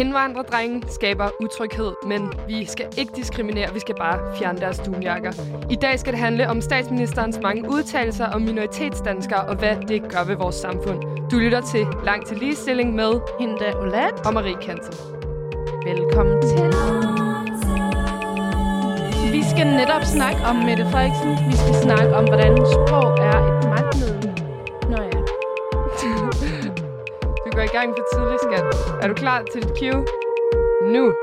Indvandrerdrenge skaber utryghed, men vi skal ikke diskriminere, vi skal bare fjerne deres dunjakker. I dag skal det handle om statsministerens mange udtalelser om minoritetsdanskere og hvad det gør ved vores samfund. Du lytter til Lang til ligestilling med Hinda Olat og Marie Kansen. Velkommen til. Vi skal netop snakke om Mette Frederiksen. Vi skal snakke om, hvordan sprog er et går i gang for tidligt, skat. Er du klar til et cue? Nu.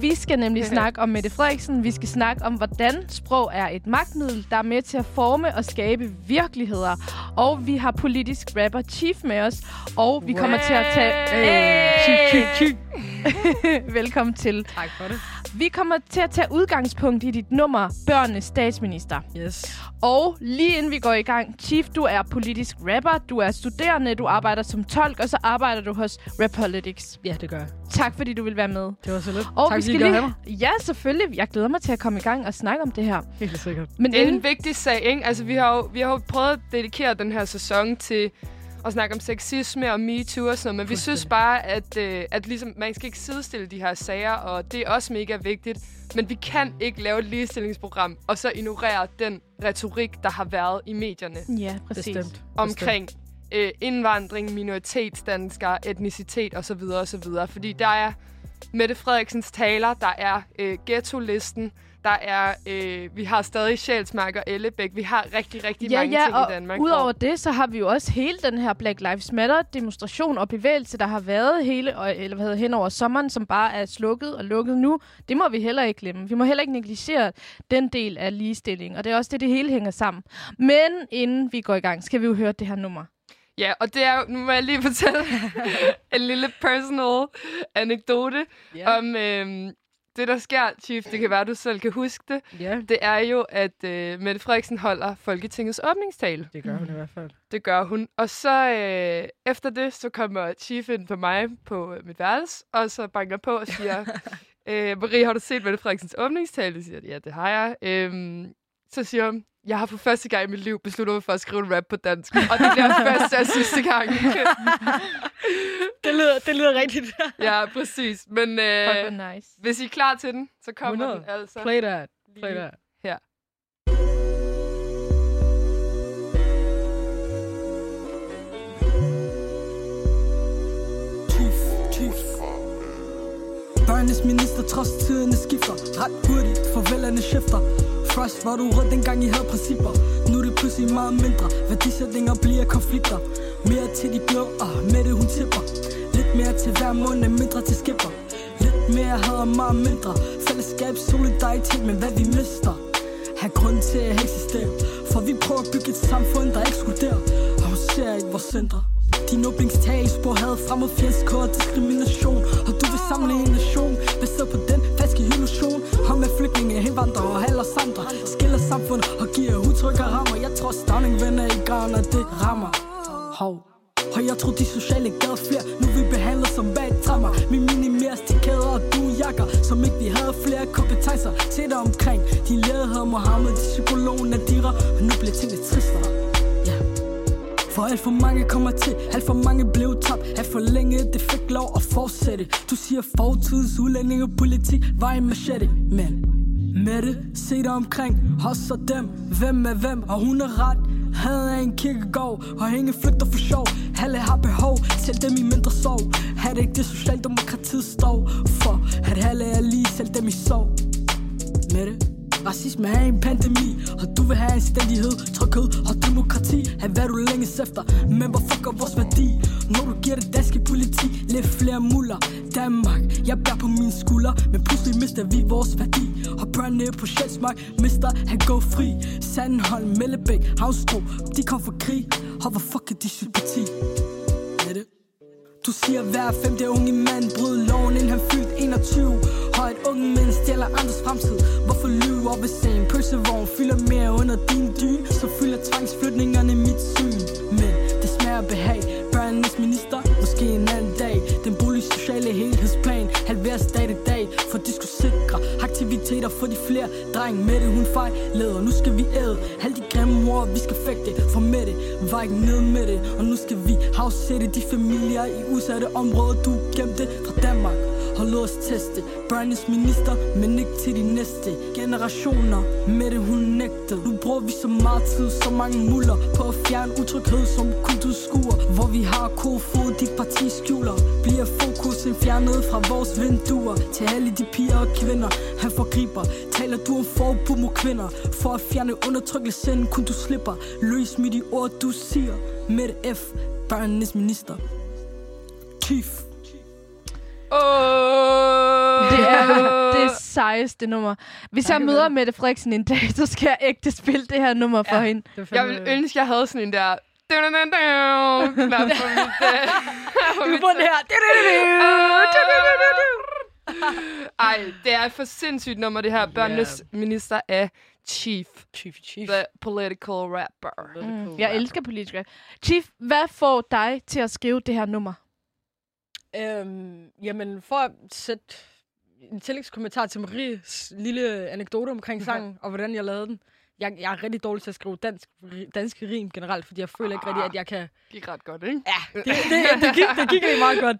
Vi skal nemlig snakke om Mette Frederiksen. Vi skal snakke om, hvordan sprog er et magtmiddel, der er med til at forme og skabe virkeligheder. Og vi har politisk rapper Chief med os. Og vi kommer til at tage... Hey. Chief, Chief, Chief. Velkommen til. Tak for det. Vi kommer til at tage udgangspunkt i dit nummer, Børnenes Statsminister. Yes. Og lige inden vi går i gang, Chief, du er politisk rapper, du er studerende, du arbejder som tolk, og så arbejder du hos Rap Politics. Ja, det gør jeg. Tak fordi du vil være med. Det var så lidt. Og tak, vi fordi skal lige... have mig. Ja, selvfølgelig. Jeg glæder mig til at komme i gang og snakke om det her. Helt sikkert. Men Det er inden... en vigtig sag, ikke? Altså, vi har jo, vi har jo prøvet at dedikere den her sæson til at snakke om sexisme og MeToo og sådan noget, men vi synes bare, at, øh, at ligesom, man skal ikke sidestille de her sager, og det er også mega vigtigt. Men vi kan ikke lave et ligestillingsprogram, og så ignorere den retorik, der har været i medierne Ja, præcis. Bestemt. omkring øh, indvandring, minoritetsdanskere, etnicitet osv. osv. Fordi der er Mette Frederiksens taler, der er øh, ghetto-listen, der er, øh, vi har stadig Sjælsmark og Ellebæk. Vi har rigtig, rigtig Ja, mange ja, ting og i Danmark. udover hvor- det, så har vi jo også hele den her Black Lives Matter demonstration og bevægelse, der har været hele, og- eller hvad hedder, hen over sommeren, som bare er slukket og lukket nu. Det må vi heller ikke glemme. Vi må heller ikke negligere den del af ligestilling, og det er også det, det hele hænger sammen. Men inden vi går i gang, skal vi jo høre det her nummer. Ja, og det er jo, nu må jeg lige fortælle en lille personal anekdote Ja. om øh, det, der sker, Chief. Det kan være, du selv kan huske det. ja, Det er jo, at øh, Mette Frederiksen holder Folketingets åbningstale. det gør hun i hvert fald. Det gør hun. Og så øh, efter det, så kommer Chief ind på mig på øh, mit værelse, og så banker på og siger, øh, Marie, har du set Mette Frederiksens åbningstale? Jeg siger, ja, det har jeg. Øhm, så siger hun, jeg har for første gang i mit liv besluttet mig for at skrive en rap på dansk. Og det bliver første og sidste gang. Det lyder, det lyder rigtigt. ja, præcis. Men øh, nice. hvis I er klar til den, så kommer 100. den altså. Play that. Play that. her. Børnenes minister trods tiderne skifter Ret hurtigt, farvelerne skifter Først var du rød dengang I havde principper Nu er det pludselig meget mindre Værdisætninger bliver konflikter Mere til de blå, og med det hun tipper mere til hver måned, mindre til skipper. Lidt mere had og meget mindre. Fællesskab, solidaritet, men hvad vi mister? Har grund til at eksistere. For vi prøver at bygge et samfund, der ekskluderer. Og hun ser ikke vores centre. Din åbningstalsbog havde fremmed fjendskår og diskrimination. Og du vil samle en nation Baseret på den falske illusion. Om med flygtninge, indvandrere og alle os andre. Skiller samfund og giver udtryk og rammer. Jeg tror Stavning vender i graven, og det rammer. Hov. Og jeg tror de sociale gad flere for alt for mange kommer til, alt for mange blev tabt. Alt for længe det fik lov at fortsætte. Du siger fortids udlændingepolitik var en machete Men med det, se dig omkring, os og dem. Hvem er hvem, og hun er ret. Havde en kirkegård, og ingen flygter for sjov. Alle har behov, selv dem i mindre sorg. Er det ikke det Socialdemokratiet står for? At alle er lige, selv dem i sorg med det Racisme er en pandemi Og du vil have anstændighed, tryghed og demokrati. Have hvad du længes efter. Men hvor fucker vores værdi? Når du giver det danske politi Lidt flere muller. Danmark, jeg bærer på mine skuldre. Men pludselig mister vi vores værdi. Og børnene på Sjælsmark Mister han gå fri. Sandholm, Mellebæk, Havnstro De kom for krig. Og hvor fucker de sympati? Du siger hver femte unge mand brød loven inden han fyldt 21 Og et unge mænd stjæler andres fremtid. Hvorfor lyve op ved en pølsevogn Fylder mere under din dyn Så fylder tvangsflytningerne mit syn. Men det smager behag. Børnenes minister, måske en anden dag. Den boligsociale helhedsplan. Halveres dag til dag For de skulle sikre aktiviteter for de flere. Dreng med det hun fejleder Nu skal vi æde. Alle vi skal fægte For med det, var ikke ned med det. Og nu skal vi havsætte de familier i udsatte områder. Du gemte fra Danmark Hold os teste. Brian's minister, men ikke til de næste. Generationer Med det hun nægtede. Nu bruger vi så meget tid, så mange muller På at fjerne utryghed som kulturskuer Hvor vi har kofod, dit parti skjuler Bliver fokusen fjernet fra vores vinduer Til alle de piger og kvinder Han forgriber Taler du om forbud mod kvinder For at fjerne undertrykkelsen kun du slipper Løs med de ord du siger Med det F, Brian's minister Chief Åh! Det er det sejeste nummer. Hvis jeg møder. Mette Frederiksen en dag, så skal jeg ægte spille det her nummer for hende. Det Jeg vil ønske, jeg havde sådan en der... Knap på mit... på mit- på den her. Ej, det er for sindssygt nummer, det her. Børnenes minister af Chief, Chief, chief. the political rapper. Mm. Jeg elsker politikere. Chief, hvad får dig til at skrive det her nummer? Øhm, jamen, for at sætte en tillægskommentar til Maries lille anekdote omkring sangen, og hvordan jeg lavede den. Jeg, jeg er rigtig dårlig til at skrive dansk, danske rim generelt, fordi jeg føler ikke rigtig, at jeg kan... Gik ret godt, ikke? Ja, det, det, det, gik, det gik rigtig meget godt.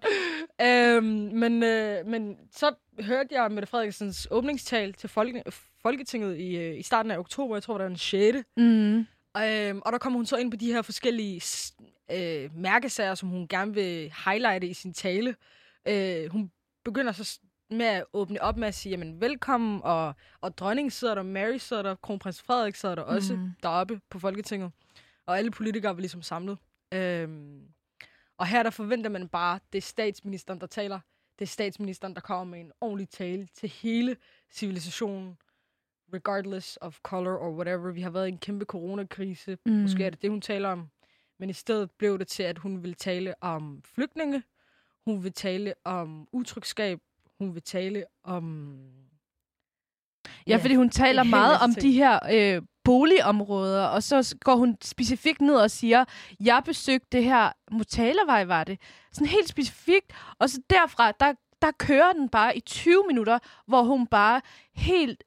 Øhm, men, øh, men så hørte jeg Mette Frederiksens åbningstal til Folke, Folketinget i, øh, i starten af oktober, jeg tror, det var den 6. Mm. Øhm, og der kommer hun så ind på de her forskellige øh, mærkesager, som hun gerne vil highlighte i sin tale. Øh, hun begynder så med at åbne op med at sige, jamen velkommen, og, og dronningen sidder der, Mary sidder der, kronprins Frederik sidder der også Mhm. deroppe på Folketinget. Og alle politikere var ligesom samlet. Øhm, og her der forventer man bare, det er statsministeren, der taler. Det er statsministeren, der kommer med en ordentlig tale til hele civilisationen regardless of color or whatever. Vi har været i en kæmpe coronakrise. Mm. Mm. Måske er det det, hun taler om. Men i stedet blev det til, at hun vil tale om flygtninge. Hun vil tale om utrygskab. Hun vil tale om... Ja, fordi hun taler meget om de her øh, boligområder, og så går hun specifikt ned og siger, jeg besøgte det her Motalavej, var det. Sådan helt specifikt. Og så derfra, der, der kører den bare i 20 minutter, hvor hun bare helt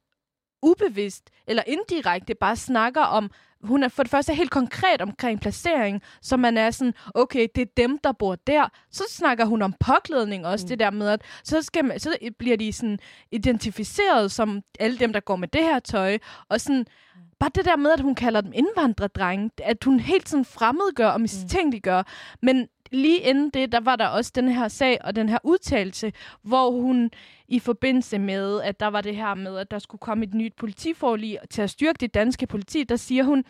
ubevidst eller indirekte bare snakker om, hun er for det første helt konkret omkring placering, så man er sådan, okay, det er dem, der bor der. Så snakker hun om påklædning også, mm. det der med, at så, skal man, så bliver de sådan identificeret som alle dem, der går med det her tøj, og sådan, bare det der med, at hun kalder dem indvandrerdrenge, at hun helt sådan fremmedgør og mistænkeliggør, men lige inden det, der var der også den her sag og den her udtalelse, hvor hun i forbindelse med, at der var det her med, at der skulle komme et nyt politiforlig til at styrke det danske politi, der siger hun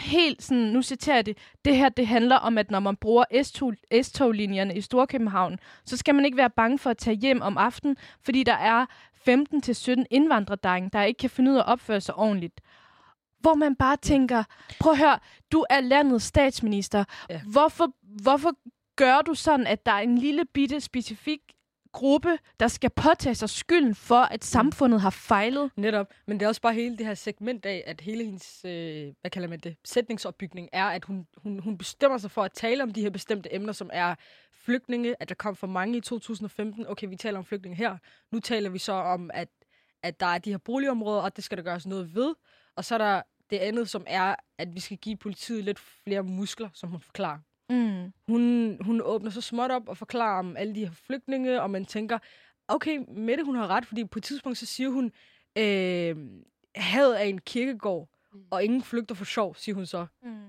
helt sådan, nu citerer jeg det, det her det handler om, at når man bruger S2 S-toglinjerne i Storkøbenhavn, så skal man ikke være bange for at tage hjem om aftenen, fordi der er 15-17 indvandrerdrenge, der ikke kan finde ud af at opføre sig ordentligt. Hvor man bare tænker, prøv at høre, du er landets statsminister. Ja. Hvorfor, hvorfor gør du sådan, at der er en lille bitte specifik gruppe, der skal påtage sig skylden for, at samfundet har fejlet? Netop. Men det er også bare hele det her segment af, at hele hendes, øh, hvad kalder man det, sætningsopbygning er, at hun, hun, hun bestemmer sig for at tale om de her bestemte emner, som er flygtninge, at der kom for mange i 2015. Okay, vi taler om flygtninge her. Nu taler vi så om, at, at der er de her boligområder, og det skal der gøres noget ved. Og så er der det andet, som er, at vi skal give politiet lidt flere muskler, som hun forklarer. Mm. Hun, hun åbner så småt op og forklarer om alle de her flygtninge, og man tænker, okay, Mette, hun har ret, fordi på et tidspunkt, så siger hun, øh, had af en kirkegård, og ingen flygter for sjov, siger hun så. Mm.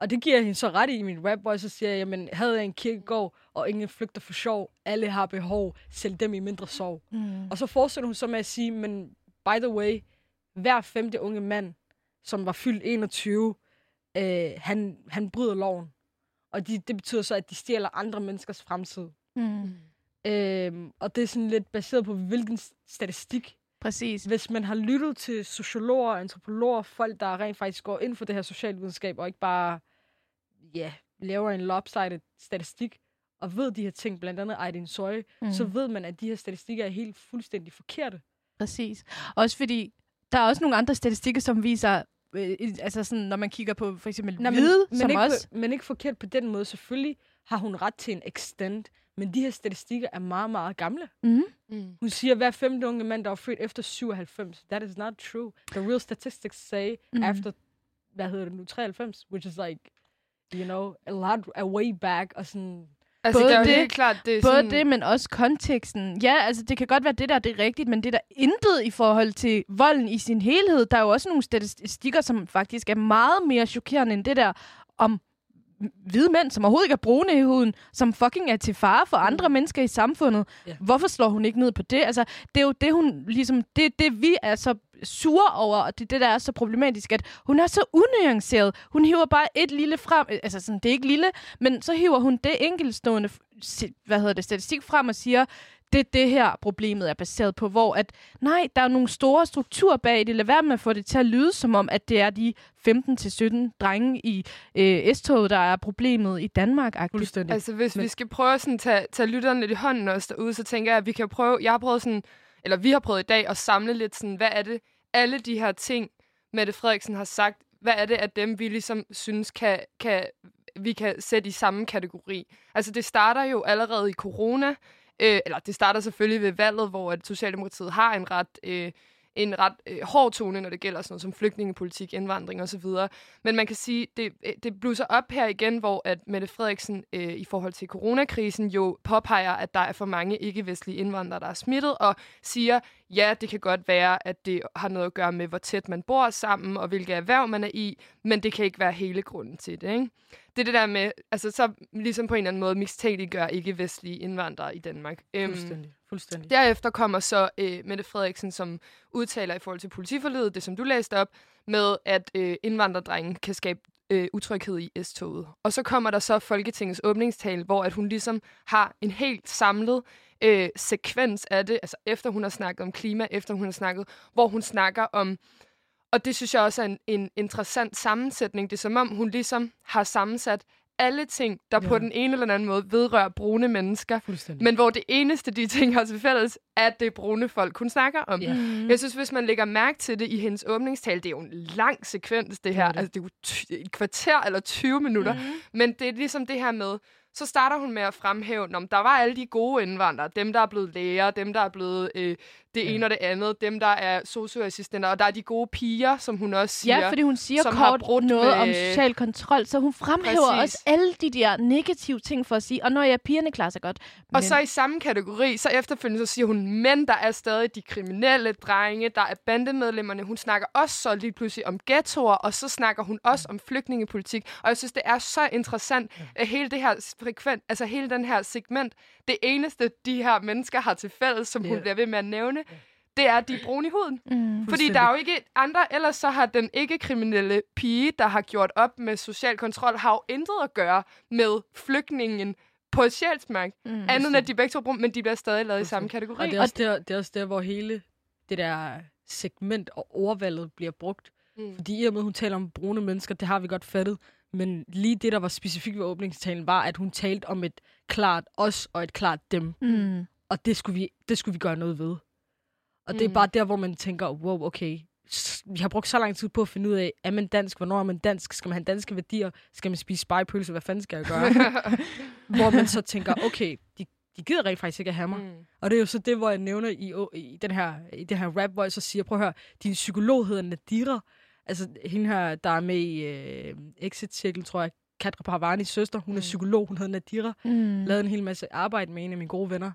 Og det giver jeg hende så ret i i min rap, hvor jeg så siger, jamen, had af en kirkegård, og ingen flygter for sjov, alle har behov, selv dem i mindre sorg. Mm. Og så fortsætter hun så med at sige, men by the way, hver femte unge mand, som var fyldt 21, øh, han, han bryder loven. Og de, det betyder så, at de stjæler andre menneskers fremtid. Mm. Øhm, og det er sådan lidt baseret på, hvilken statistik. Præcis. Hvis man har lyttet til sociologer, antropologer, folk, der rent faktisk går ind for det her socialvidenskab, og ikke bare ja, laver en lopsided statistik, og ved de her ting, blandt andet Aydin Soy, mm. så ved man, at de her statistikker er helt fuldstændig forkerte. Præcis. Også fordi, der er også nogle andre statistikker, som viser, øh, altså sådan, når man kigger på for eksempel Nej, hvide, men, som ikke, også... på, men ikke forkert på den måde. Selvfølgelig har hun ret til en extend, men de her statistikker er meget, meget gamle. Mm. Mm. Hun siger, at hver femte unge mand, der var født efter 97. That is not true. The real statistics say Mm. mm. after hvad hedder det nu, 93, which is like, you know, a lot a way back, og sådan, Altså, Både det er jo helt klart, det er Både sådan, det, men også konteksten. Ja, altså det kan godt være, det der det er rigtigt, men det er der intet i forhold til volden i sin helhed. Der er jo også nogle statistikker, som faktisk er meget mere chokerende end det der om hvide mænd, som overhovedet ikke er brune i huden, som fucking er til fare for andre mm. mennesker i samfundet. Ja. Hvorfor slår hun ikke ned på det? Altså, det er jo det, hun ligesom, det, det vi er så sure over, og det er det, der er så problematisk, at hun er så unuanceret. Hun hiver bare et lille frem, altså sådan, det er ikke lille, men så hiver hun det enkeltstående, hvad hedder det, statistik frem og siger, det er det her, problemet er baseret på, hvor at, nej, der er nogle store strukturer bag det. Lad være med at få det til at lyde som om, at det er de 15-17 drenge i øh, S-toget, der er problemet i danmark fuldstændig. Altså, hvis Men- vi skal prøve at sådan, tage, tage lytterne lidt i hånden også derude, så tænker jeg, at vi kan prøve... Jeg har prøvet sådan... Eller vi har prøvet i dag at samle lidt sådan, hvad er det, alle de her ting, Mette Frederiksen har sagt, hvad er det af dem, vi ligesom synes, kan, kan, vi kan sætte i samme kategori? Altså, det starter jo allerede i corona, øh, eller det starter selvfølgelig ved valget, hvor at Socialdemokratiet har en ret... Øh, en ret øh, hård tone, når det gælder sådan noget som flygtningepolitik, indvandring osv. Men man kan sige, det, øh, det blusser op her igen, hvor at Mette Frederiksen øh, i forhold til coronakrisen jo påpeger, at der er for mange ikke-vestlige indvandrere, der er smittet, og siger, ja, det kan godt være, at det har noget at gøre med, hvor tæt man bor sammen, og hvilke erhverv man er i, men det kan ikke være hele grunden til det, ikke? Det er det der med, altså så ligesom på en eller anden måde mistænkeliggør ikke-vestlige indvandrere i Danmark. Øhm, Fuldstændig. Derefter kommer så øh, Mette Frederiksen, som udtaler i forhold til politiforledet, det som du læste op, med at øh, indvandrerdrengen kan skabe øh, utryghed i S-toget. Og så kommer der så Folketingets åbningstale, hvor at hun ligesom har en helt samlet øh, sekvens af det, altså efter hun har snakket om klima, efter hun har snakket, hvor hun snakker om, og det synes jeg også er en, en interessant sammensætning, det er som om hun ligesom har sammensat alle ting, der ja. på den ene eller anden måde vedrører brune mennesker, men hvor det eneste, de ting har til fælles, er, at det er brune folk, hun snakker om. Ja. Mm. Jeg synes, hvis man lægger mærke til det i hendes åbningstale, det er jo en lang sekvens, det her. Det er det. Altså, det er jo ty- et kvarter eller 20 minutter. Mhm. Men det er ligesom det her med, så starter hun med at fremhæve, om der var alle de gode indvandrere, dem, der er blevet læger, dem, der er blevet øh, det Ja. ene og det andet, dem, der er socioassistenter, og der er de gode piger, som hun også siger. Ja, fordi hun siger som har kort brudt noget med- om social kontrol, så hun fremhæver Præcis. også alle de der negative ting for at sige, og når jeg pigerne klarer sig godt. Og så i samme kategori, så efterfølgende så siger hun, men der er stadig de kriminelle drenge, der er bandemedlemmerne. Hun snakker også så lige pludselig om ghettoer, og så snakker hun også om flygtningepolitik. Og jeg synes, det er så interessant, at hele det her frekvent, altså hele den her segment, det eneste, de her mennesker har til fælles, som hun Ja. bliver ved med at nævne, det er, at de er brune i huden. Mm. Fordi der er jo ikke andre, ellers så har den ikke-kriminelle pige, der har gjort op med social kontrol, har jo intet at gøre med flygtningen på Sjælsmark. Mm. Andet end at de begge to er brune, men de bliver stadig lavet i samme kategori. Og det er, også der, det er også der, hvor hele det der segment og ordvalget bliver brugt. Mm. Fordi i og med, at hun taler om brune mennesker, det har vi godt fattet. Men lige det, der var specifikt ved åbningstalen, var, at hun talte om et klart os og et klart dem. Mm. Og det skulle vi, det skulle vi gøre noget ved. Og det er Mm. bare der, hvor man tænker, wow, okay, vi har brugt så lang tid på at finde ud af, er man dansk, hvornår er man dansk, skal man have danske værdier, skal man spise spejepølse, hvad fanden skal jeg gøre? hvor man så tænker, okay, de, de gider rent faktisk ikke at have mig. Mm. Og det er jo så det, hvor jeg nævner i, i, den her, i den her rap, hvor jeg så siger, prøv at høre, din psykolog hedder Nadira. Altså hende her, der er med i øh, Exit-cirkel, tror jeg, Katra Parvanis søster, hun er Mm. psykolog, hun hedder Nadira. Mm. Lavede en hel masse arbejde med en af mine gode venner.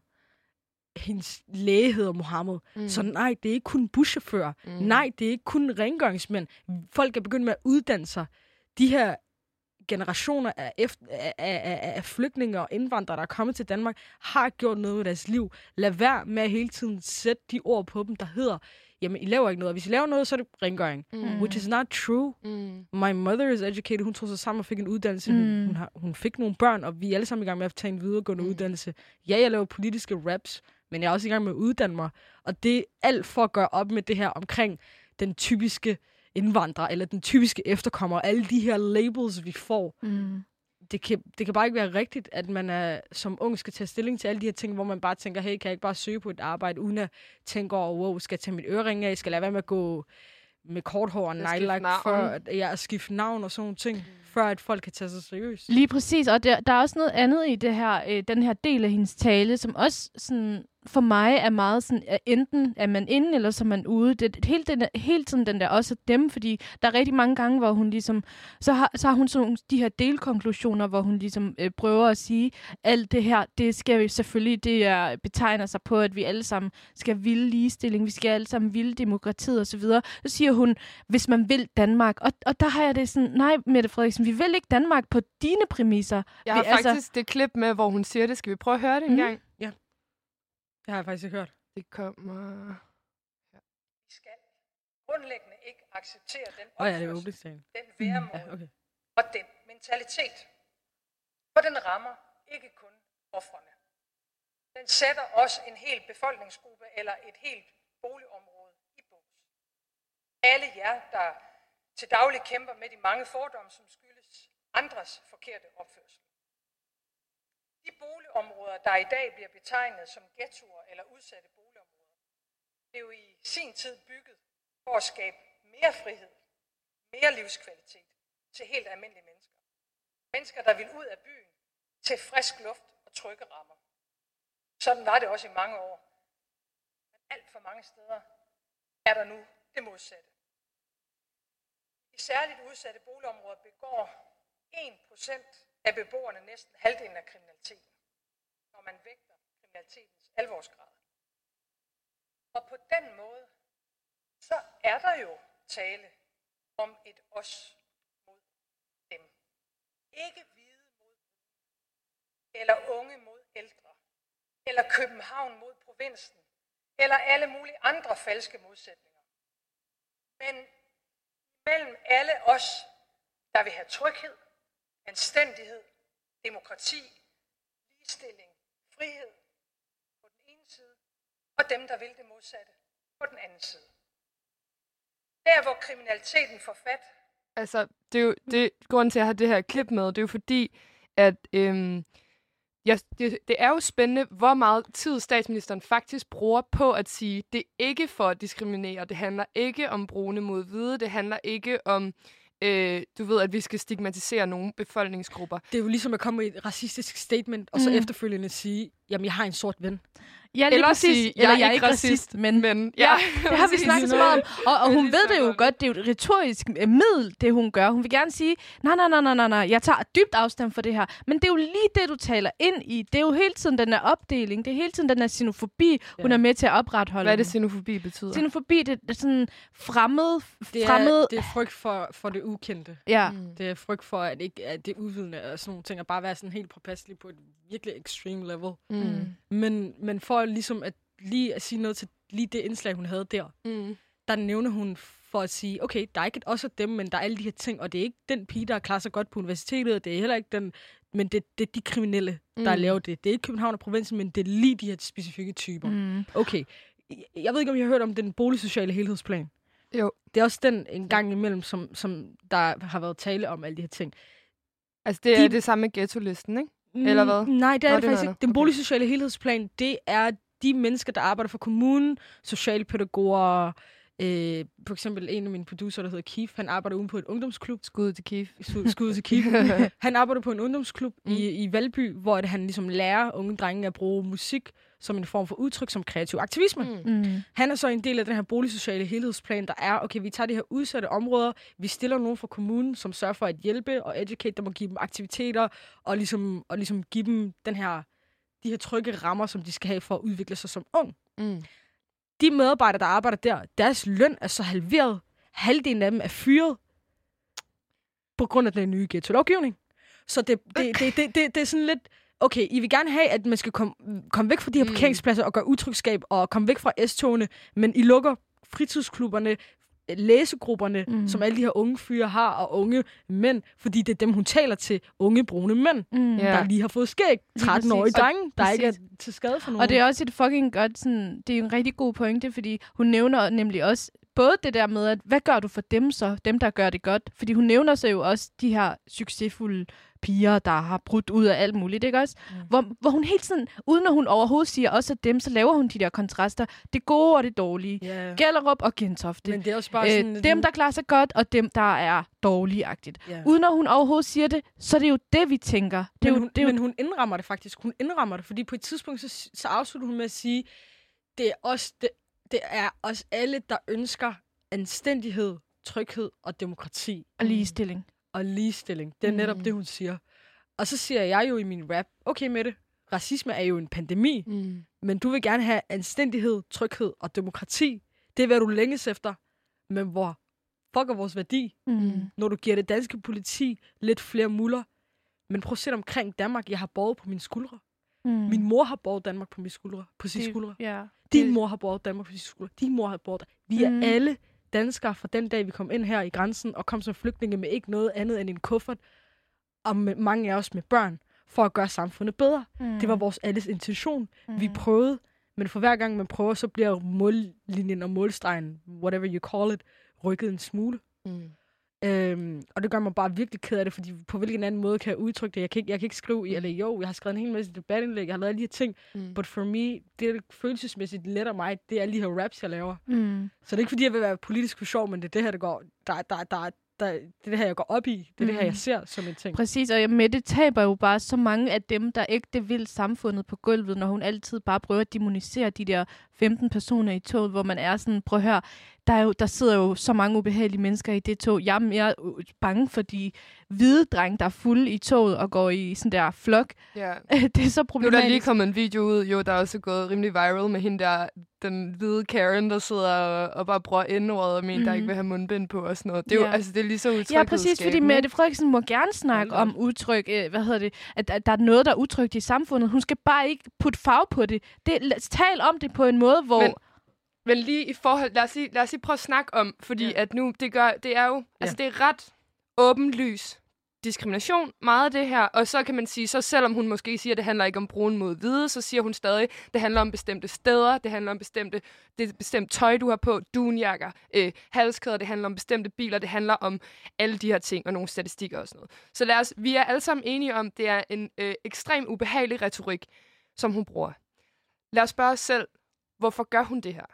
Hendes læge hedder Mohammed. Mm. Så nej, det er ikke kun buschauffører. Mm. Nej, det er ikke kun rengøringsmænd. Folk er begyndt med at uddanne sig. De her generationer af, efter, af, af, af, af flygtninge og indvandrere, der er kommet til Danmark, har gjort noget med deres liv. Lad være med at hele tiden sætte de ord på dem, der hedder, jamen, I laver ikke noget. Hvis I laver noget, så er det rengøring. Mm. Which is not true. Mm. My mother is educated. Hun tog sig sammen og fik en uddannelse. Mm. Hun, hun, har, hun fik nogle børn, og vi er alle sammen i gang med at tage en videregående Mm. mm. uddannelse. Ja, jeg laver politiske raps, men jeg er også i gang med at uddanne mig. Og det er alt for at gøre op med det her omkring den typiske indvandrer, eller den typiske efterkommer. Alle de her labels, vi får. Mm. Det kan, det kan bare ikke være rigtigt, at man er, som ung skal tage stilling til alle de her ting, hvor man bare tænker, hey, kan jeg ikke bare søge på et arbejde, uden at tænke over, wow, skal jeg tage mit ørering af, skal jeg lade være med at gå med kort hår og navn. før at, ja, at skifte navn og sådan nogle ting, før at folk kan tage sig seriøst. Lige præcis, og der, der er også noget andet i det her, øh, den her del af hendes tale, som også sådan for mig er meget sådan, at enten er man inde, eller så er man ude. Det, hele, den der, hele tiden den der også dem, fordi der er rigtig mange gange, hvor hun ligesom, så har, så har hun sådan nogle, de her delkonklusioner, hvor hun ligesom øh, prøver at sige, alt det her, det skal vi selvfølgelig, det er, betegner sig på, at vi alle sammen skal ville ligestilling, vi skal alle sammen ville demokratiet osv. Så, så siger hun, hvis man vil Danmark, og, og der har jeg det sådan, nej, Mette Frederiksen, vi vil ikke Danmark på dine præmisser. Jeg har vi, faktisk altså... det klip med, hvor hun siger det. Skal vi prøve at høre det en Mhm. gang? Det har jeg faktisk ikke hørt. Det kommer... Vi skal grundlæggende ikke acceptere den Åh oh, ja, er opførsel, den væremåde Ja, okay. og den mentalitet. For den rammer ikke kun offrene. Den sætter også en hel befolkningsgruppe eller et helt boligområde i bås. Alle jer, der til daglig kæmper med de mange fordomme, som skyldes andres forkerte opførsel. De boligområder, der i dag bliver betegnet som ghettoer eller udsatte boligområder, blev i sin tid bygget for at skabe mere frihed, mere livskvalitet til helt almindelige mennesker. Mennesker, der vil ud af byen til frisk luft og trygge rammer. Sådan var det også i mange år. Men alt for mange steder er der nu det modsatte. I særligt udsatte boligområder begår 1% af beboerne næsten halvdelen af kriminaliteten, når man vægter kriminalitetens alvorsgrad. Og på den måde, så er der jo tale om et os mod dem. Ikke hvide mod eller unge mod ældre, eller København mod provinsen, eller alle mulige andre falske modsætninger. Men mellem alle os, der vil have tryghed, anstændighed, demokrati, ligestilling, frihed på den ene side, og dem, der vil det modsatte på den anden side. Der, hvor kriminaliteten får fat, Altså, det er jo det, grunden til, at jeg har det her klip med, det er jo fordi, at øhm, ja, det, det er jo spændende, hvor meget tid statsministeren faktisk bruger på at sige, det er ikke for at diskriminere, det handler ikke om brune mod hvide, det handler ikke om, øh, du ved, at vi skal stigmatisere nogle befolkningsgrupper. Det er jo ligesom at komme med et racistisk statement, og så Mm. efterfølgende sige, jamen jeg har en sort ven. Ja, lige Eller præcis. sige, Eller jeg er jeg er ikke ikke racist, men... Men Ja, ja, Det har vi snakket så meget om. Og, og hun ved det jo godt. Det er jo et retorisk øh, middel, det hun gør. Hun vil gerne sige, nej, nej, nej, nej, nej, nej, jeg tager dybt afstand for det her. Men det er jo lige det, du taler ind i. Det er jo hele tiden den her opdeling. Det er hele tiden den her xenofobi, hun Ja. er med til at opretholde. Hvad er det, xenofobi betyder? Xenofobi, det er sådan fremmed, Det er, fremmed... det er frygt for, for det ukendte. Ja. Mm. Det er frygt for, at, ikke, at det udvidende og sådan nogle ting, at bare være sådan helt påpasselig på et virkelig extreme level. Mm. Men, men for ligesom at lige at sige noget til lige det indslag, hun havde der, Mm. der nævner hun for at sige, okay, der er ikke også dem, men der er alle de her ting, og det er ikke den pige, der klarer sig godt på universitetet, det er heller ikke den, men det, det er de kriminelle, der Mm. laver det. Det er ikke København og provinsen, men det er lige de her specifikke typer. Mm. Okay, jeg ved ikke, om I har hørt om den boligsociale helhedsplan. Jo. Det er også den en gang imellem, som, som der har været tale om alle de her ting. Altså, det er De- det samme med ghetto-listen, ikke? Eller hvad? Mm, Nej, det er Nå, det, det faktisk ikke. Den boligsociale helhedsplan, det er de mennesker, der arbejder for kommunen, socialpædagoger, øh, for eksempel en af mine producer, der hedder Keith, han arbejder ude på en ungdomsklub. Skud til Kiev. Skud skud til Keith. han arbejder på en ungdomsklub mm. i, i Valby, hvor det, han ligesom lærer unge drenge at bruge musik som en form for udtryk, som kreativ aktivisme. Mm. Mm. Han er så en del af den her boligsociale helhedsplan, der er, okay, vi tager de her udsatte områder, vi stiller nogen fra kommunen, som sørger for at hjælpe og educate dem og give dem aktiviteter, og ligesom, og ligesom give dem den her, de her trygge rammer, som de skal have for at udvikle sig som ung. Mm. De medarbejdere, der arbejder der, deres løn er så halveret. Halvdelen af dem er fyret på grund af den nye ghetto-lovgivning. Så det, det, det, det, det, det er sådan lidt, okay, I vil gerne have, at man skal komme kom væk fra de her Mm. parkeringspladser og gøre utrygskab og komme væk fra S-togene, men I lukker fritidsklubberne, læsegrupperne, Mm. som alle de her unge fyre har, og unge mænd, fordi det er dem, hun taler til, unge brune mænd, Mm. Der lige har fået skæg. 13-årige præcis. drenge, der ikke er præcis. til skade for nogen. Og det er også et fucking godt, sådan, det er en rigtig god pointe, fordi hun nævner nemlig også både det der med, at hvad gør du for dem så, dem der gør det godt? Fordi hun nævner sig jo også de her succesfulde piger, der har brudt ud af alt muligt, ikke også? Mm. Hvor, hvor hun helt sådan, uden at hun overhovedet siger også at dem, så laver hun de der kontraster. Det gode og det dårlige. Yeah. Gellerup og Gentofte. Men det er også bare sådan... Øh, dem, der klarer sig godt, og dem, der er dårligagtigt. Yeah. Uden at hun overhovedet siger det, så er det jo det, vi tænker. Det er men, jo, hun, det jo, men hun indrammer det faktisk. Hun indrammer det, fordi på et tidspunkt, så, så afslutter hun med at sige, det er, os, det, det er os alle, der ønsker anstændighed, tryghed og demokrati. og ligestilling. Og ligestilling. Det er netop Mm. det, hun siger. Og så siger jeg jo i min rap, okay med det, racisme er jo en pandemi, Mm. men du vil gerne have anstændighed, tryghed og demokrati. Det er, hvad du længes efter. Men hvor fucker vores værdi, Mm. når du giver det danske politi lidt flere muller. Men prøv at se omkring Danmark. Jeg har båret på mine skuldre. Mm. Min mor har båret Danmark på mine skuldre. På sine Det- skuldre. Ja. Din mor har båret Danmark på skuldre. Din mor har båret Vi er Mm. alle danskere fra den dag, vi kom ind her i grænsen og kom som flygtninge med ikke noget andet end en kuffert. Og med, mange af os med børn for at gøre samfundet bedre. Mm. Det var vores alles intention. mm. Vi prøvede, men for hver gang man prøver, så bliver mållinjen og målstregen, whatever you call it, rykket en smule. Mm. Øhm, og det gør mig bare virkelig ked af det, fordi på hvilken anden måde kan jeg udtrykke det? Jeg kan ikke, jeg kan ikke skrive i, eller jo, jeg har skrevet en hel masse debatindlæg, jeg har lavet alle de her ting, Mm. but for me, det der følelsesmæssigt letter mig, det er de her raps, jeg laver. Mm. Så det er ikke, fordi jeg vil være politisk for sjov, men det er det her, der går, der, der, der, der, det er det her, jeg går op i. Det er mm. det her, Mm. jeg ser som en ting. Præcis, og med det taber jo bare så mange af dem, der ægte vil samfundet på gulvet, når hun altid bare prøver at demonisere de der 15 personer i toget, hvor man er sådan, prøv at høre, der, er jo, der sidder jo så mange ubehagelige mennesker i det tog. Jeg er mere bange for de hvide drenge, der er fulde i toget og går i sådan der flok. Ja. det er så Nu er problematisk. der lige kommet en video ud, jo, der er også gået rimelig viral med hende der, den hvide Karen, der sidder og, og bare bruger indordet og mener, mm. der Mhm. ikke vil have mundbind på og sådan noget. Det er jo, Ja. altså, det er lige så Ja, præcis, fordi Mette Frederiksen må gerne snakke om udtryk, øh, hvad hedder det, at, at der er noget, der er utrygt i samfundet. Hun skal bare ikke putte farve på det. det tale om det på en måde, hvor... Men- Men lige i forhold, lad os lige, lad os lige prøve at snakke om, fordi Ja. ja. at nu, det gør, det er jo, altså det er ret åbenlys diskrimination, meget af det her, og så kan man sige, så selvom hun måske siger, at det handler ikke om brun mod hvide, så siger hun stadig, det handler om bestemte steder, det handler om bestemte, det er bestemt tøj, du har på, dunjakker, øh, halskæder, det handler om bestemte biler, det handler om alle de her ting, og nogle statistikker og sådan noget. Så lad os, vi er alle sammen enige om, det er en øh, ekstrem ubehagelig retorik, som hun bruger. Lad os spørge os selv, hvorfor gør hun det her?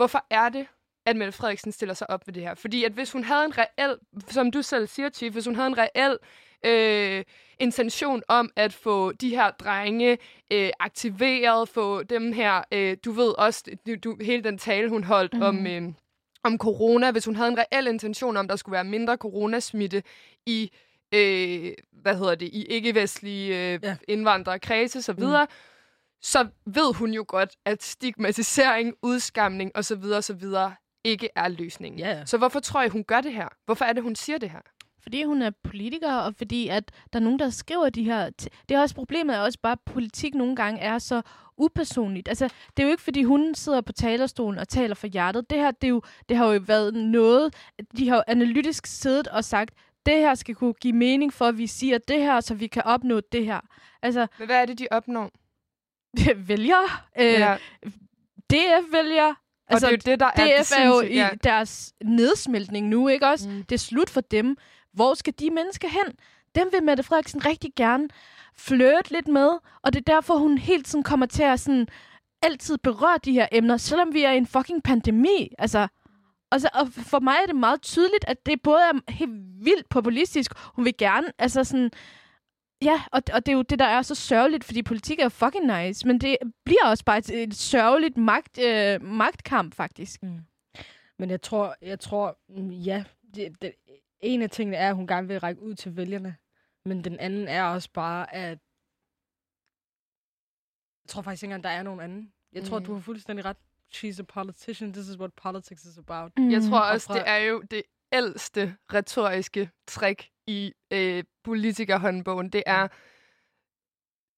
Hvorfor er det, at Mette Frederiksen stiller sig op ved det her? Fordi at hvis hun havde en reel, som du selv siger, Chief, hvis hun havde en reel øh, intention om at få de her drenge øh, aktiveret, få dem her, øh, du ved også, du, du, hele den tale, hun holdt mm. om, øh, om corona, hvis hun havde en reel intention om, der skulle være mindre coronasmitte i, øh, hvad hedder det, i ikke-vestlige øh, Ja. indvandrerkredse så videre, mm. Så ved hun jo godt, at stigmatisering, udskamning osv. osv. ikke er løsningen. Ja. Så hvorfor tror jeg, hun gør det her? Hvorfor er det, hun siger det her? Fordi hun er politiker, og fordi at der er nogen, der skriver de her... Det er også problemet, er også bare, at politik nogle gange er så upersonligt. Altså, det er jo ikke, fordi hun sidder på talerstolen og taler for hjertet. Det her, det, er jo, det har jo været noget... De har jo analytisk siddet og sagt, det her skal kunne give mening for, at vi siger det her, så vi kan opnå det her. Altså, Men hvad er det, de opnår? vælger. Øh, ja. DF vælger. Altså, og det er jo det, der er det DF er jo i ja. deres nedsmeltning nu, ikke også? Mm. Det er slut for dem. Hvor skal de mennesker hen? Dem vil Mette Frederiksen rigtig gerne flirte lidt med, og det er derfor, hun helt tiden kommer til at sådan, altid berøre de her emner, selvom vi er i en fucking pandemi. Altså, altså, og for mig er det meget tydeligt, at det både er helt vildt populistisk. Hun vil gerne, altså sådan, Ja, og, og det er jo det, der er så sørgeligt, fordi politik er fucking nice, men det bliver også bare et, et sørgeligt magt, øh, magtkamp, faktisk. Men jeg tror, jeg tror mm, ja, det, det, en af tingene er, at hun gerne vil række ud til vælgerne. Men den anden er også bare, at jeg tror faktisk ikke engang, der er nogen anden. Jeg tror, Mm. du har fuldstændig ret. She's a politician. This is what politics is about. Mm. Jeg tror Og også, det er jo det ældste retoriske trick i øh, politikerhåndbogen. Det er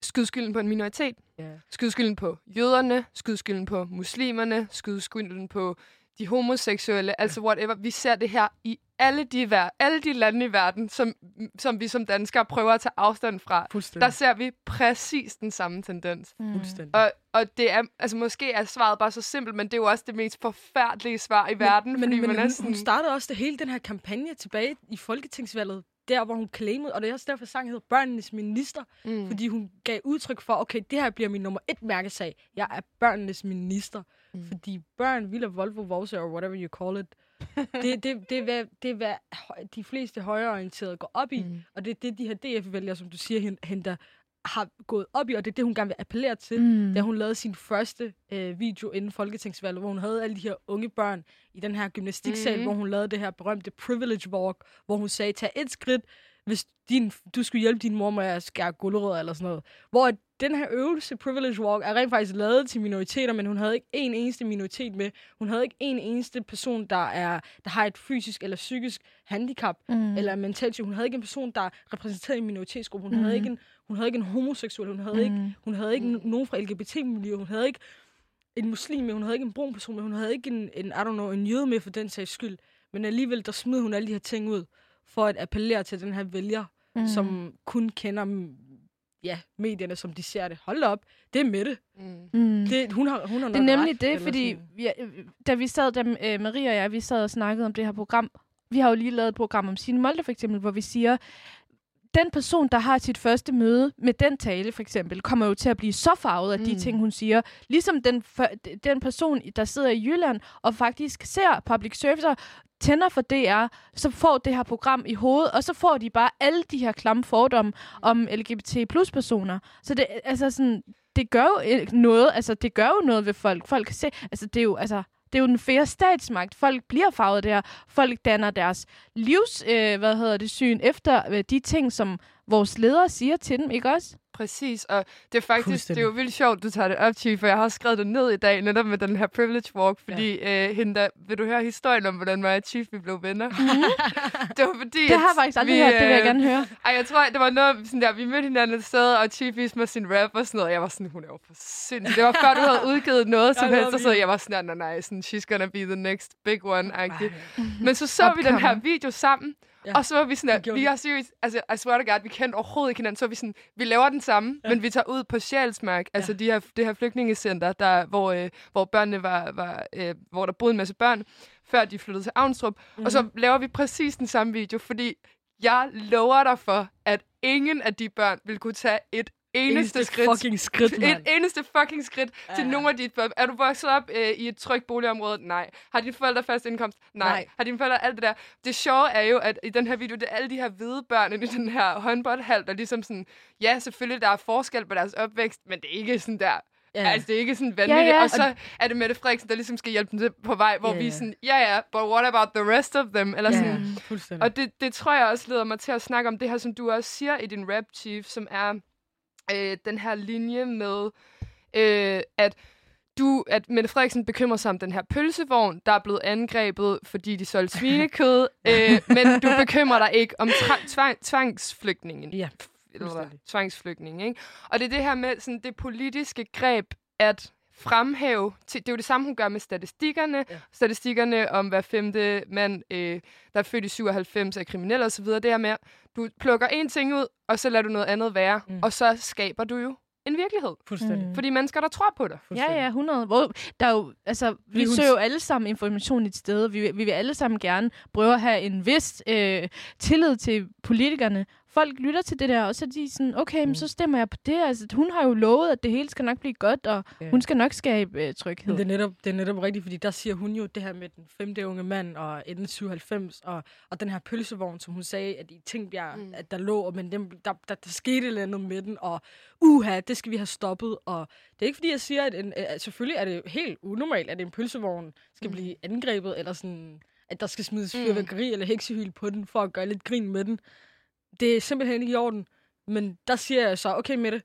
skydskylden på en minoritet, Yeah. skydskylden på jøderne, skydskylden på muslimerne, skydskylden på de homoseksuelle, altså whatever. Vi ser det her i alle de, ver- alle de lande i verden, som, som vi som danskere prøver at tage afstand fra. Der ser vi præcis den samme tendens. Mm. Og, og det er, altså måske er svaret bare så simpelt, men det er jo også det mest forfærdelige svar i verden, men, fordi men er hun, sådan... hun startede også det hele den her kampagne tilbage i Folketingsvalget, der hvor hun claimede, og det er også derfor sangen hedder Børnenes Minister, mm. fordi hun gav udtryk for, okay, det her bliver min nummer et mærkesag. Jeg er børnenes minister. Mm. Fordi børn, Villa, Volvo, Vose, or whatever you call it, det, det, det, er, hvad, det er, hvad de fleste højreorienterede går op i. Mm. Og det er det, de her DF-vælgere, som du siger, der har gået op i, og det er det, hun gerne vil appellere til, mm. da hun lavede sin første øh, video inden Folketingsvalget, hvor hun havde alle de her unge børn i den her gymnastiksal, mm. hvor hun lavede det her berømte privilege walk, hvor hun sagde, tag et skridt, hvis din, du skulle hjælpe din mor med at skære guldrødder eller sådan noget. Hvor den her øvelse, privilege walk, er rent faktisk lavet til minoriteter, men hun havde ikke en eneste minoritet med. Hun havde ikke en eneste person, der, er, der har et fysisk eller psykisk handicap, mm. eller mentalt. Hun havde ikke en person, der repræsenterede en minoritetsgruppe. Hun, mm. havde ikke en, hun havde ikke en homoseksuel. Hun havde mm. ikke, hun havde ikke nogen fra LGBT-miljøet. Hun havde ikke en muslim med. Hun havde ikke en brun person med. Hun havde ikke en, en, I don't know, en jøde med for den sags skyld. Men alligevel, der smed hun alle de her ting ud, for at appellere til den her vælger, mm. som kun kender mm, ja, medierne, som de ser det. Hold da op, det er Mette. Mm. Mm. Det, hun har, hun har Det er nemlig ret, det, fordi ja, da vi sad, da øh, Maria og jeg, vi sad og snakkede om det her program, vi har jo lige lavet et program om Signe Molde for eksempel, hvor vi siger, den person, der har sit første møde med den tale for eksempel, kommer jo til at blive så farvet af mm. de ting, hun siger. Ligesom den, den person, der sidder i Jylland og faktisk ser public service tænder for DR, så får det her program i hovedet, og så får de bare alle de her klamme fordomme om LGBT plus personer. Så det, altså sådan, det gør jo øh, noget, altså det gør jo noget ved folk. Folk kan se, altså det er jo, altså, det er jo den fære statsmagt. Folk bliver farvet der. Folk danner deres livs, øh, hvad hedder det, syn efter øh, de ting, som vores ledere siger til dem, ikke også? Præcis, og det er faktisk det er jo vildt sjovt, du tager det op, Chief, for jeg har også skrevet det ned i dag, netop med den her privilege walk, fordi ja. øh, hende der, vil du høre historien om, hvordan mig og Chief vi blev venner? det var fordi, Det har at jeg faktisk aldrig vi, hørt, det vil jeg øh, gerne høre. Ej, jeg tror, det var noget sådan der, vi mødte hinanden et sted, og Chief viste mig sin rap og sådan noget. Jeg var sådan, hun er jo for sindssygt. Det var før, du havde udgivet noget som helst, og så jeg var sådan, nej, nej, sådan, she's gonna be the next big one, agtigt. Men så så vi den her video sammen, Ja, ja, og så var vi sådan, at vi har seriøst, altså, I swear to God, vi kendte overhovedet ikke hinanden, så vi sådan, vi laver den samme, ja. men vi tager ud på Sjælsmark, altså de her, det her flygtningecenter, der, hvor, øh, hvor børnene var, var øh, hvor der boede en masse børn, før de flyttede til Avnstrup, mm-hmm. og så laver vi præcis den samme video, fordi jeg lover dig for, at ingen af de børn vil kunne tage et eneste, Eneste skridt fucking skridt, mand. et eneste fucking skridt ja. til nogle af de børn. Er du vokset op øh, i et trygt boligområde? Nej. Har dine forældre fast indkomst? Nej. Nej. Har dine forældre alt det der? Det sjove er jo, at i den her video, det er alle de her hvide børn i den her håndboldhal, der ligesom sådan, ja, selvfølgelig, der er forskel på deres opvækst, men det er ikke sådan der. Ja. Altså, det er ikke sådan vanvittigt. Ja, ja. Og så er det Mette Frederiksen, der ligesom skal hjælpe dem til på vej, hvor Ja, vi er ja. sådan, ja, ja, but what about the rest of them? Eller Ja, sådan, og det, det tror jeg også leder mig til at snakke om det her, som du også siger i din rap, Chief, som er øh, den her linje med, øh, at du, at Mette Frederiksen bekymrer sig om den her pølsevogn, der er blevet angrebet, fordi de solgte svinekød, øh, men du bekymrer dig ikke om tvang, tvangsflygtningen. Ja, Eller tvangsflygtning, ikke? Og det er det her med sådan, det politiske greb, at fremhæve, til, det er jo det samme, hun gør med statistikkerne, Ja. statistikkerne om hver femte mand, øh, der er født i 97, er kriminel osv., det her med, du plukker en ting ud, og så lader du noget andet være, Mm. og så skaber du jo en virkelighed. Fuldstændig. Mm. Fordi mennesker, der tror på dig. Ja, ja, 100. Hvor, der er jo, altså, vi hun- søger jo alle sammen information et sted. Vi, vi vil alle sammen gerne prøve at have en vis øh, tillid til politikerne. Folk lytter til det der, og så er de sådan, okay, mm. så stemmer jeg på det. Altså, hun har jo lovet, at det hele skal nok blive godt, og Ja. hun skal nok skabe øh, tryghed. Men det er, netop, det er netop rigtigt, fordi der siger hun jo det her med den femte unge mand og 97 og, og den her pølsevogn, som hun sagde, at i Tingbjerg, mm. Mm. at der lå, men den, der, der, der skete et eller andet med den, og uha, det skal vi have stoppet. Og det er ikke fordi, jeg siger, at, en, at selvfølgelig er det helt unormalt, at en pølsevogn skal mm. blive angrebet, eller sådan, at der skal smides Mm. fyrværkeri mm. eller heksehyl på den, for at gøre lidt grin med den. Det er simpelthen ikke i orden. Men der siger jeg så, okay Mette,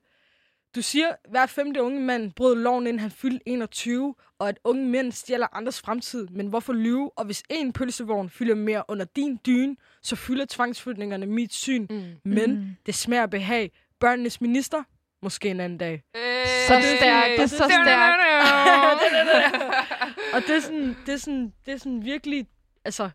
du siger, at hver femte unge mand brød loven, inden han fyldte 21, og at unge mænd stjæler andres fremtid. Men hvorfor lyve? Og hvis en pølsevogn fylder mere under din dyne, så fylder tvangsflytningerne mit syn. Mm. Men Mm. det smager behag. Børnenes minister, måske en anden dag. Så stærkt, det er så stærkt. Og det er sådan, det er sådan, det er sådan virkelig, altså,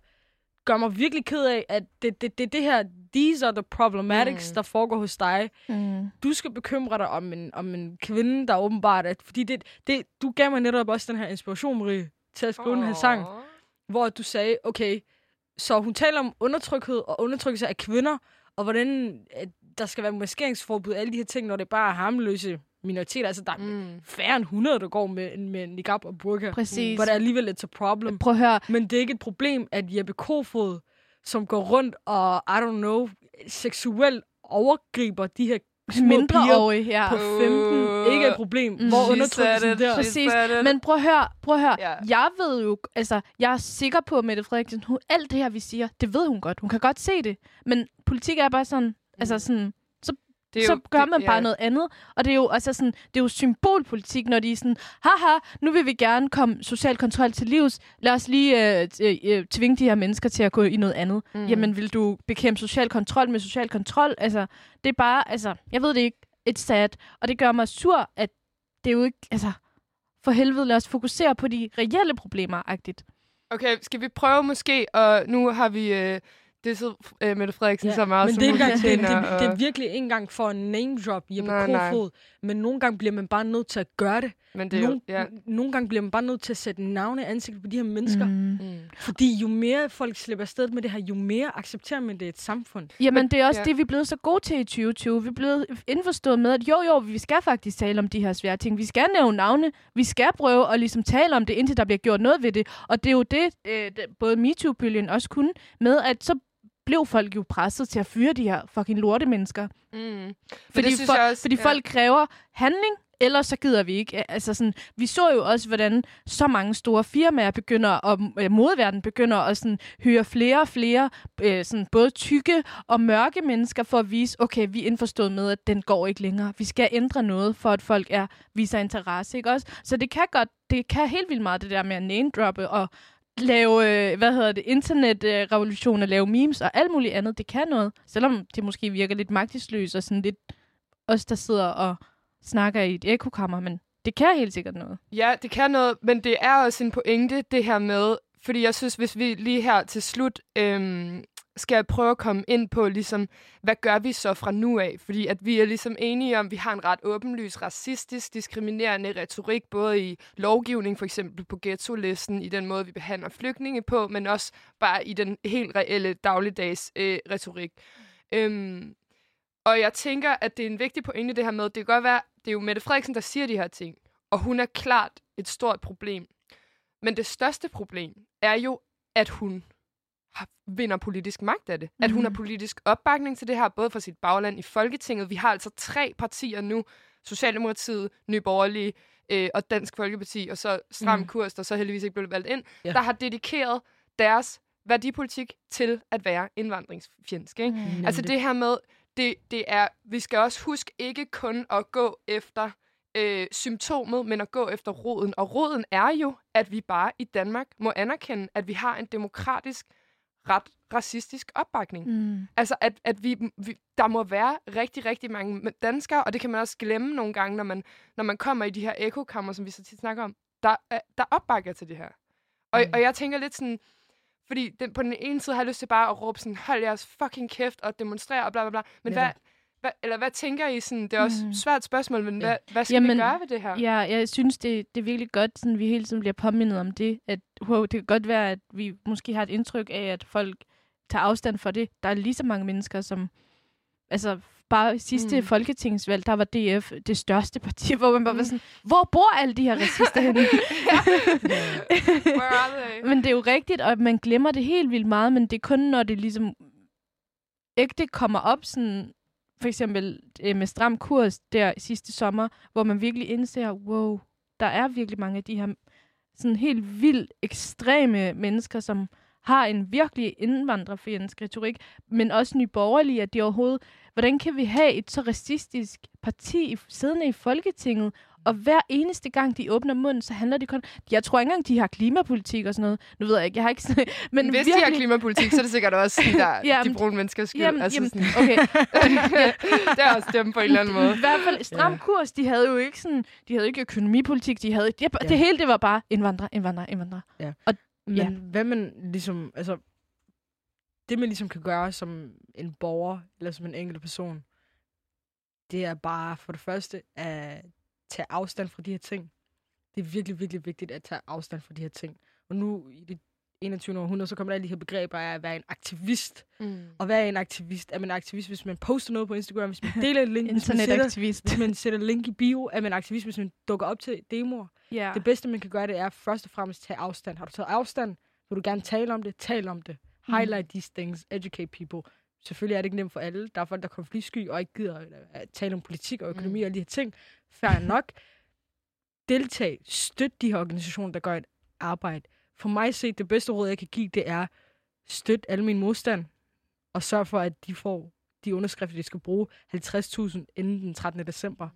gør mig virkelig ked af, at det, det, det, det her, these are the problematics, mm. der foregår hos dig. Mm. Du skal bekymre dig om en, om en kvinde, der åbenbart er, fordi det, det, du gav mig netop også den her inspiration, Marie, til at skrive oh. den her sang, hvor du sagde, okay, så hun taler om undertrykthed og undertrykkelse af kvinder, og hvordan at der skal være maskeringsforbud, alle de her ting, når det bare er harmløse minoriteter. Altså, der er mm. færre end 100, der går med, med niqab og burka. Præcis. Er alligevel et problem. Prøv at høre. Men det er ikke et problem, at Jeppe Kofod, som går rundt og, I don't know, seksuelt overgriber de her små Mindreårige piger her. på 15, ikke er et problem. Mm. Hvor undertrykkelsen der... Præcis. Men prøv at høre, prøv at høre. Ja. Jeg ved jo, altså, jeg er sikker på, at Mette Frederiksen, hun, alt det her, vi siger, det ved hun godt. Hun kan godt se det. Men politik er bare sådan, altså sådan, Det er så jo- gør det- man bare ja. noget andet. Og det er jo altså sådan, det er jo symbolpolitik, når de er sådan, haha, nu vil vi gerne komme social kontrol til livs. Lad os lige øh, t- øh, tvinge de her mennesker til at gå i noget andet. Mm. Jamen, vil du bekæmpe social kontrol med social kontrol? Altså, det er bare, altså, jeg ved det ikke, et sad. Og det gør mig sur, at det er jo ikke, altså, for helvede, lad os fokusere på de reelle problemer, agtigt. Okay, skal vi prøve måske, og nu har vi øh, disset øh, Mette Frederiksen Ja, så meget, men som det er, engang, det, det, det er og- virkelig ikke engang for en name drop Jeppe Nej, nej. Kofod, men nogle gange bliver man bare nødt til at gøre det. Men det er jo, Nogle, ja. nogle gange bliver man bare nødt til at sætte navne i ansigtet på de her mennesker. Mm. Mm. Fordi jo mere folk slipper afsted med det her, jo mere accepterer man det i et samfund. Jamen, det er også ja. det, vi er blevet så gode til i 2020. Vi er blevet indforstået med, at jo, jo, vi skal faktisk tale om de her svære ting. Vi skal nævne navne. Vi skal prøve at ligesom tale om det, indtil der bliver gjort noget ved det. Og det er jo det, øh, både MeToo-bølgen også kunne, med at så blev folk jo presset til at fyre de her fucking lorte mennesker. Mm. Fordi, det for, også, fordi ja. folk kræver handling, ellers så gider vi ikke. Altså sådan, vi så jo også, hvordan så mange store firmaer begynder, og øh, modverden begynder at sådan, hyre flere og flere, øh, sådan, både tykke og mørke mennesker, for at vise, okay, vi er indforstået med, at den går ikke længere. Vi skal ændre noget, for at folk er viser interesse, ikke også? Så det kan godt, det kan helt vildt meget det der med at name-droppe og lave, øh, hvad hedder det, internetrevolution og lave memes og alt muligt andet. Det kan noget, selvom det måske virker lidt magtesløst og sådan lidt os, der sidder og snakker i et ekokammer, men det kan helt sikkert noget. Ja, det kan noget, men det er også en pointe, det her med, fordi jeg synes, hvis vi lige her til slut øhm, skal prøve at komme ind på, ligesom, hvad gør vi så fra nu af? Fordi at vi er ligesom enige om, at vi har en ret åbenlys racistisk, diskriminerende retorik, både i lovgivning, for eksempel på ghetto-listen, i den måde, vi behandler flygtninge på, men også bare i den helt reelle dagligdags øh, retorik. Øhm, og jeg tænker, at det er en vigtig pointe, det her med, det kan godt være, det er jo Mette Frederiksen, der siger de her ting, og hun er klart et stort problem. Men det største problem er jo, at hun vinder politisk magt af det. Mm. At hun har Mhm. politisk opbakning til det her, både for sit bagland i Folketinget. Vi har altså tre partier nu, Socialdemokratiet, Nye Borgerlige øh, og Dansk Folkeparti, og så Stram Mhm. Kurs, der så heldigvis ikke blev valgt ind, Ja. der har dedikeret deres værdipolitik til at være indvandringsfjendsk. Ikke? Mm. Altså det her med, det, det er, vi skal også huske ikke kun at gå efter øh, symptomet, men at gå efter roden. Og roden er jo, at vi bare i Danmark må anerkende, at vi har en demokratisk, ret racistisk opbakning. Mm. Altså, at, at vi, vi, der må være rigtig, rigtig mange danskere, og det kan man også glemme nogle gange, når man, når man kommer i de her ekokammer, som vi så tit snakker om, der, er- der opbakker til det her. Og, Mm. og jeg tænker lidt sådan, fordi den, på den ene side har jeg lyst til bare at råbe sådan, hold jeres fucking kæft og demonstrere og bla bla bla. Men Netop. hvad, eller hvad tænker I sådan, det er også Mm. et svært spørgsmål, men hvad, hvad skal Jamen, vi gøre ved det her? Ja, jeg synes, det, det er virkelig godt, sådan, vi hele tiden bliver påmindet om det. At wow, det kan godt være, at vi måske har et indtryk af, at folk tager afstand for det. Der er lige så mange mennesker, som... Altså, bare sidste Mm. mm. folketingsvalg, der var DF det største parti, hvor man bare var sådan, hvor bor alle de her racister henne? Men det er jo rigtigt, og man glemmer det helt vildt meget, men det er kun, når det ligesom ægte kommer op, sådan, for eksempel øh, med stram kurs der sidste sommer, hvor man virkelig indser, wow, der er virkelig mange af de her sådan helt vildt ekstreme mennesker, som har en virkelig indvandrerfjendsk retorik, men også nyborgerlige, at de overhovedet, hvordan kan vi have et så racistisk parti i- siddende i Folketinget, og hver eneste gang, de åbner munden, så handler det kun... Jeg tror ikke engang, de har klimapolitik og sådan noget. Nu ved jeg ikke, jeg har ikke... sådan- Men Hvis virkelig, de har klimapolitik, så er det sikkert også de, der, Jamen, de brune menneskers skyld. Jamen, altså, jamen, sådan, okay. det er også dem på en eller anden måde. I hvert fald stram kurs, de havde jo ikke sådan, de havde ikke økonomipolitik, de havde, de, det hele det var bare indvandrer, indvandrer, indvandrer. Men Ja. ja. hvad man ligesom, altså, det man ligesom kan gøre som en borger, eller som en enkelt person, det er bare for det første at tage afstand fra de her ting. Det er virkelig, virkelig vigtigt at tage afstand fra de her ting. Og nu i det 21. århundrede, så kommer der alle de her begreber af at være en aktivist. Mm. Og hvad er en aktivist? Er man en aktivist, hvis man poster noget på Instagram, hvis man deler et link, hvis man, sætter, Internetaktivist. hvis man sætter link i bio? Er man en aktivist, hvis man dukker op til demoer? Ja. Det bedste, man kan gøre, det er først og fremmest tage afstand. Har du taget afstand, vil du gerne tale om det, tal om det. Mm. Highlight these things, educate people. Selvfølgelig er det ikke nemt for alle. Der er folk, der er konfliktsky og ikke gider at tale om politik og økonomi Mm. og alle de her ting. Fair nok. Deltag, støt de her organisationer, der gør et arbejde. For mig set, det bedste råd, jeg kan give, det er støt alle min modstand, og sørg for, at de får de underskrifter, de skal bruge 50.000 inden den 13. december.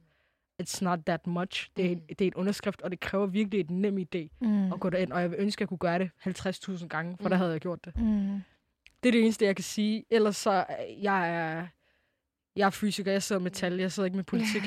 It's not that much. Det er, Mm. det er et underskrift, og det kræver virkelig et nem idé Mm. at gå derind, og jeg vil ønske, at jeg kunne gøre det 50.000 gange, for mm. der havde jeg gjort det. Mm. Det er det eneste, jeg kan sige. Ellers så, øh, jeg er, jeg er fysiker, jeg sidder med tal, jeg sidder ikke med politik.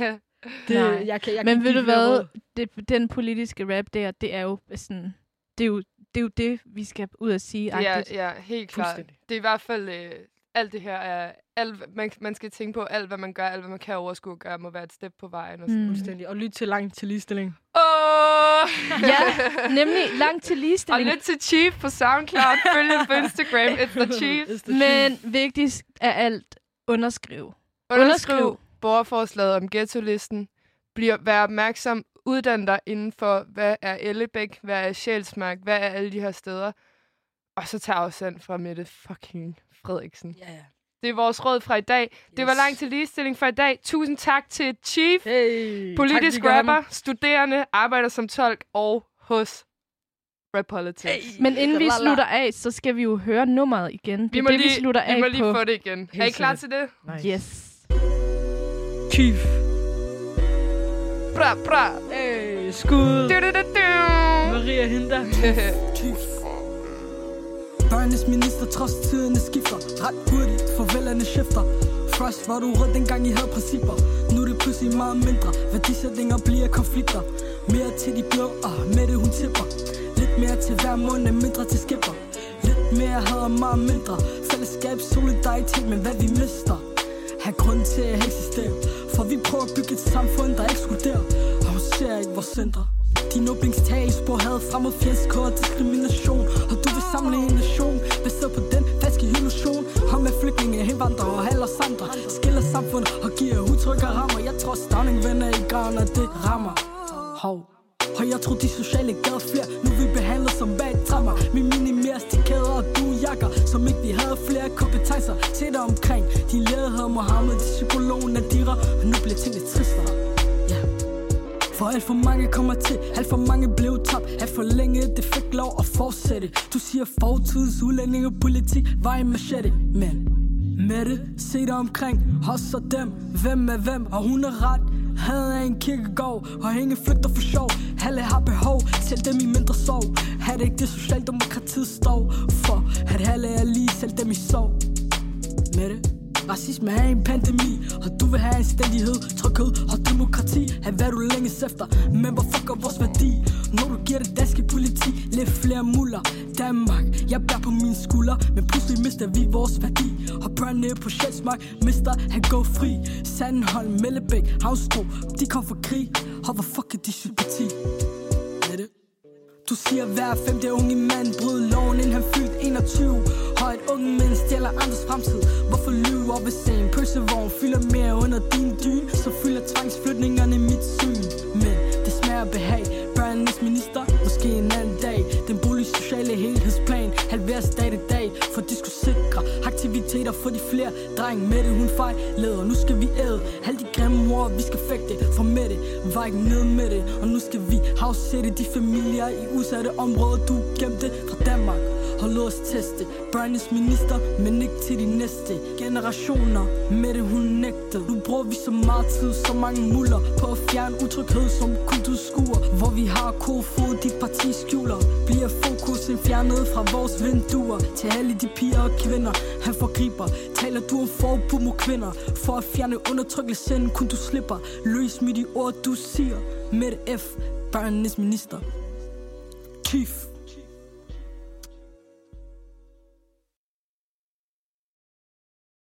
Det, Nej. jeg kan, jeg Men kan ved du hvad? Det, den politiske rap der, det er jo sådan... Det er jo det, er jo det vi skal ud og sige. Ja, agtigt. ja, helt klart. Det er i hvert fald... Øh, alt det her er... Alt, man, man skal tænke på, alt hvad man gør, alt hvad man kan overskue at gøre, må være et step på vejen. Og sådan. Mm. Fuldstændig. Og lyt til langt til ligestilling. Åh! Ja, nemlig langt til Og ligestilling. lidt til Chief på SoundCloud. Følg på Instagram. It's the Chief. It's the truth. Men vigtigst af alt, underskriv. Underskriv Underskriv. Borgerforslaget om ghetto-listen. Bliv, vær opmærksom. Uddan dig inden for, hvad er Ellebæk, hvad er Sjælsmark, hvad er alle de her steder. Og så tag afstand fra Mette fucking Frederiksen. Ja, ja. Det er vores råd fra i dag. Det var langt til ligestilling fra i dag. Tusind tak til Chief, Hey, politisk tak, rapper, studerende, arbejder som tolk og hos Rap Politics. Hey. Men inden vi slutter af, så skal vi jo høre nummeret igen. Det Vi er må det, lige, vi slutter af vi må lige på. få det igen. Helt er I klar til det? Nice. Yes. Chief. Bra, bra. Hey, skud. Du, du, du, du. Maria Hinda. Børnenes minister trods tiderne skifter. Ret hurtigt, for vælgerne skifter. Først var du rød dengang I havde principper. Nu er det pludselig meget mindre. Værdisætninger bliver konflikter. Mere til de blå, og med det hun tipper. Lidt mere til hver måned, mindre til skipper. Lidt mere had og meget mindre. Fællesskab, solidaritet, men hvad vi mister. Har grund til at eksistere vi prøver at bygge et samfund, der ekskluderer. Og hun ser ikke vores centre. Din åbningstale spor havde fremmed fjendskår og diskrimination. Og du vil samle en nation Baseret på den falske illusion. Ham med flygtninge, indvandrere og alle os andre. Skiller samfund og giver udtryk og rammer. Jeg tror stavning vender i graven, og det rammer. Hov. Og jeg tror de sociale gader flere Nu vi behandler som bad og Som ikke vi havde flere kompetencer til dig omkring. Din lærer havde Mohammed, de psykologen Nadira Og nu bliver tingene tristere. For alt for mange kommer til, alt for mange blev tabt. Alt for længe det fik lov at fortsætte. Du siger fortids udlændingepolitik var en machete. Men med det, se dig omkring, os og dem. Hvem er hvem, og hun er ret. Havde af en kirkegård Og ingen flygter for sjov. Alle har behov, selv dem i mindre sorg. Er det ikke det socialdemokratiet står for? At alle er lige, selv dem i sorg. Med det Racisme er en pandemi Og du vil have anstændighed, tryghed og demokrati. Have hvad du længes efter Men hvor fucker vores værdi? Når du giver det danske politi Lidt flere muller. Danmark, jeg bærer på mine skuldre Men pludselig mister vi vores værdi. Og børnene på Sjælsmark Mister han går fri. Sandholm, Mellebæk, Havnstro De kom for krig. Og hvor fuck er de sympati? Du siger hver femte unge mand. Brød loven inden han fyldte 21 Højt et unge mænd stjæler andres fremtid. Hvorfor lyve op ved sagen? pølsevogn Fylder mere under din dyn? Så fylder tvangsflytningerne mit syn. Men det smager behag. Børnenes minister, måske en anden dag. Den boligsociale helhedsplan. Halver stat aktiviteter for de flere Dreng med det hun fejlede. Nu skal vi æde Alle de grimme ord vi skal fægte For med det var ikke ned med det. Og nu skal vi havsætte de familier i udsatte områder. Du gemte fra Danmark. Hold lod os teste. Bernies minister, men ikke til de næste. Generationer Med det hun nægtede Nu bruger vi så meget tid, så mange muller På at fjerne utryghed som kulturskuer Hvor vi har kofod, dit parti skjuler. Bliver fokusen fjernet fra vores vinduer. Til alle de piger og kvinder Han forgriber. Taler du om forbud mod kvinder? For at fjerne undertrykkelsen kun du slipper. Løs med de ord du siger. Med F, børnenes minister. Chief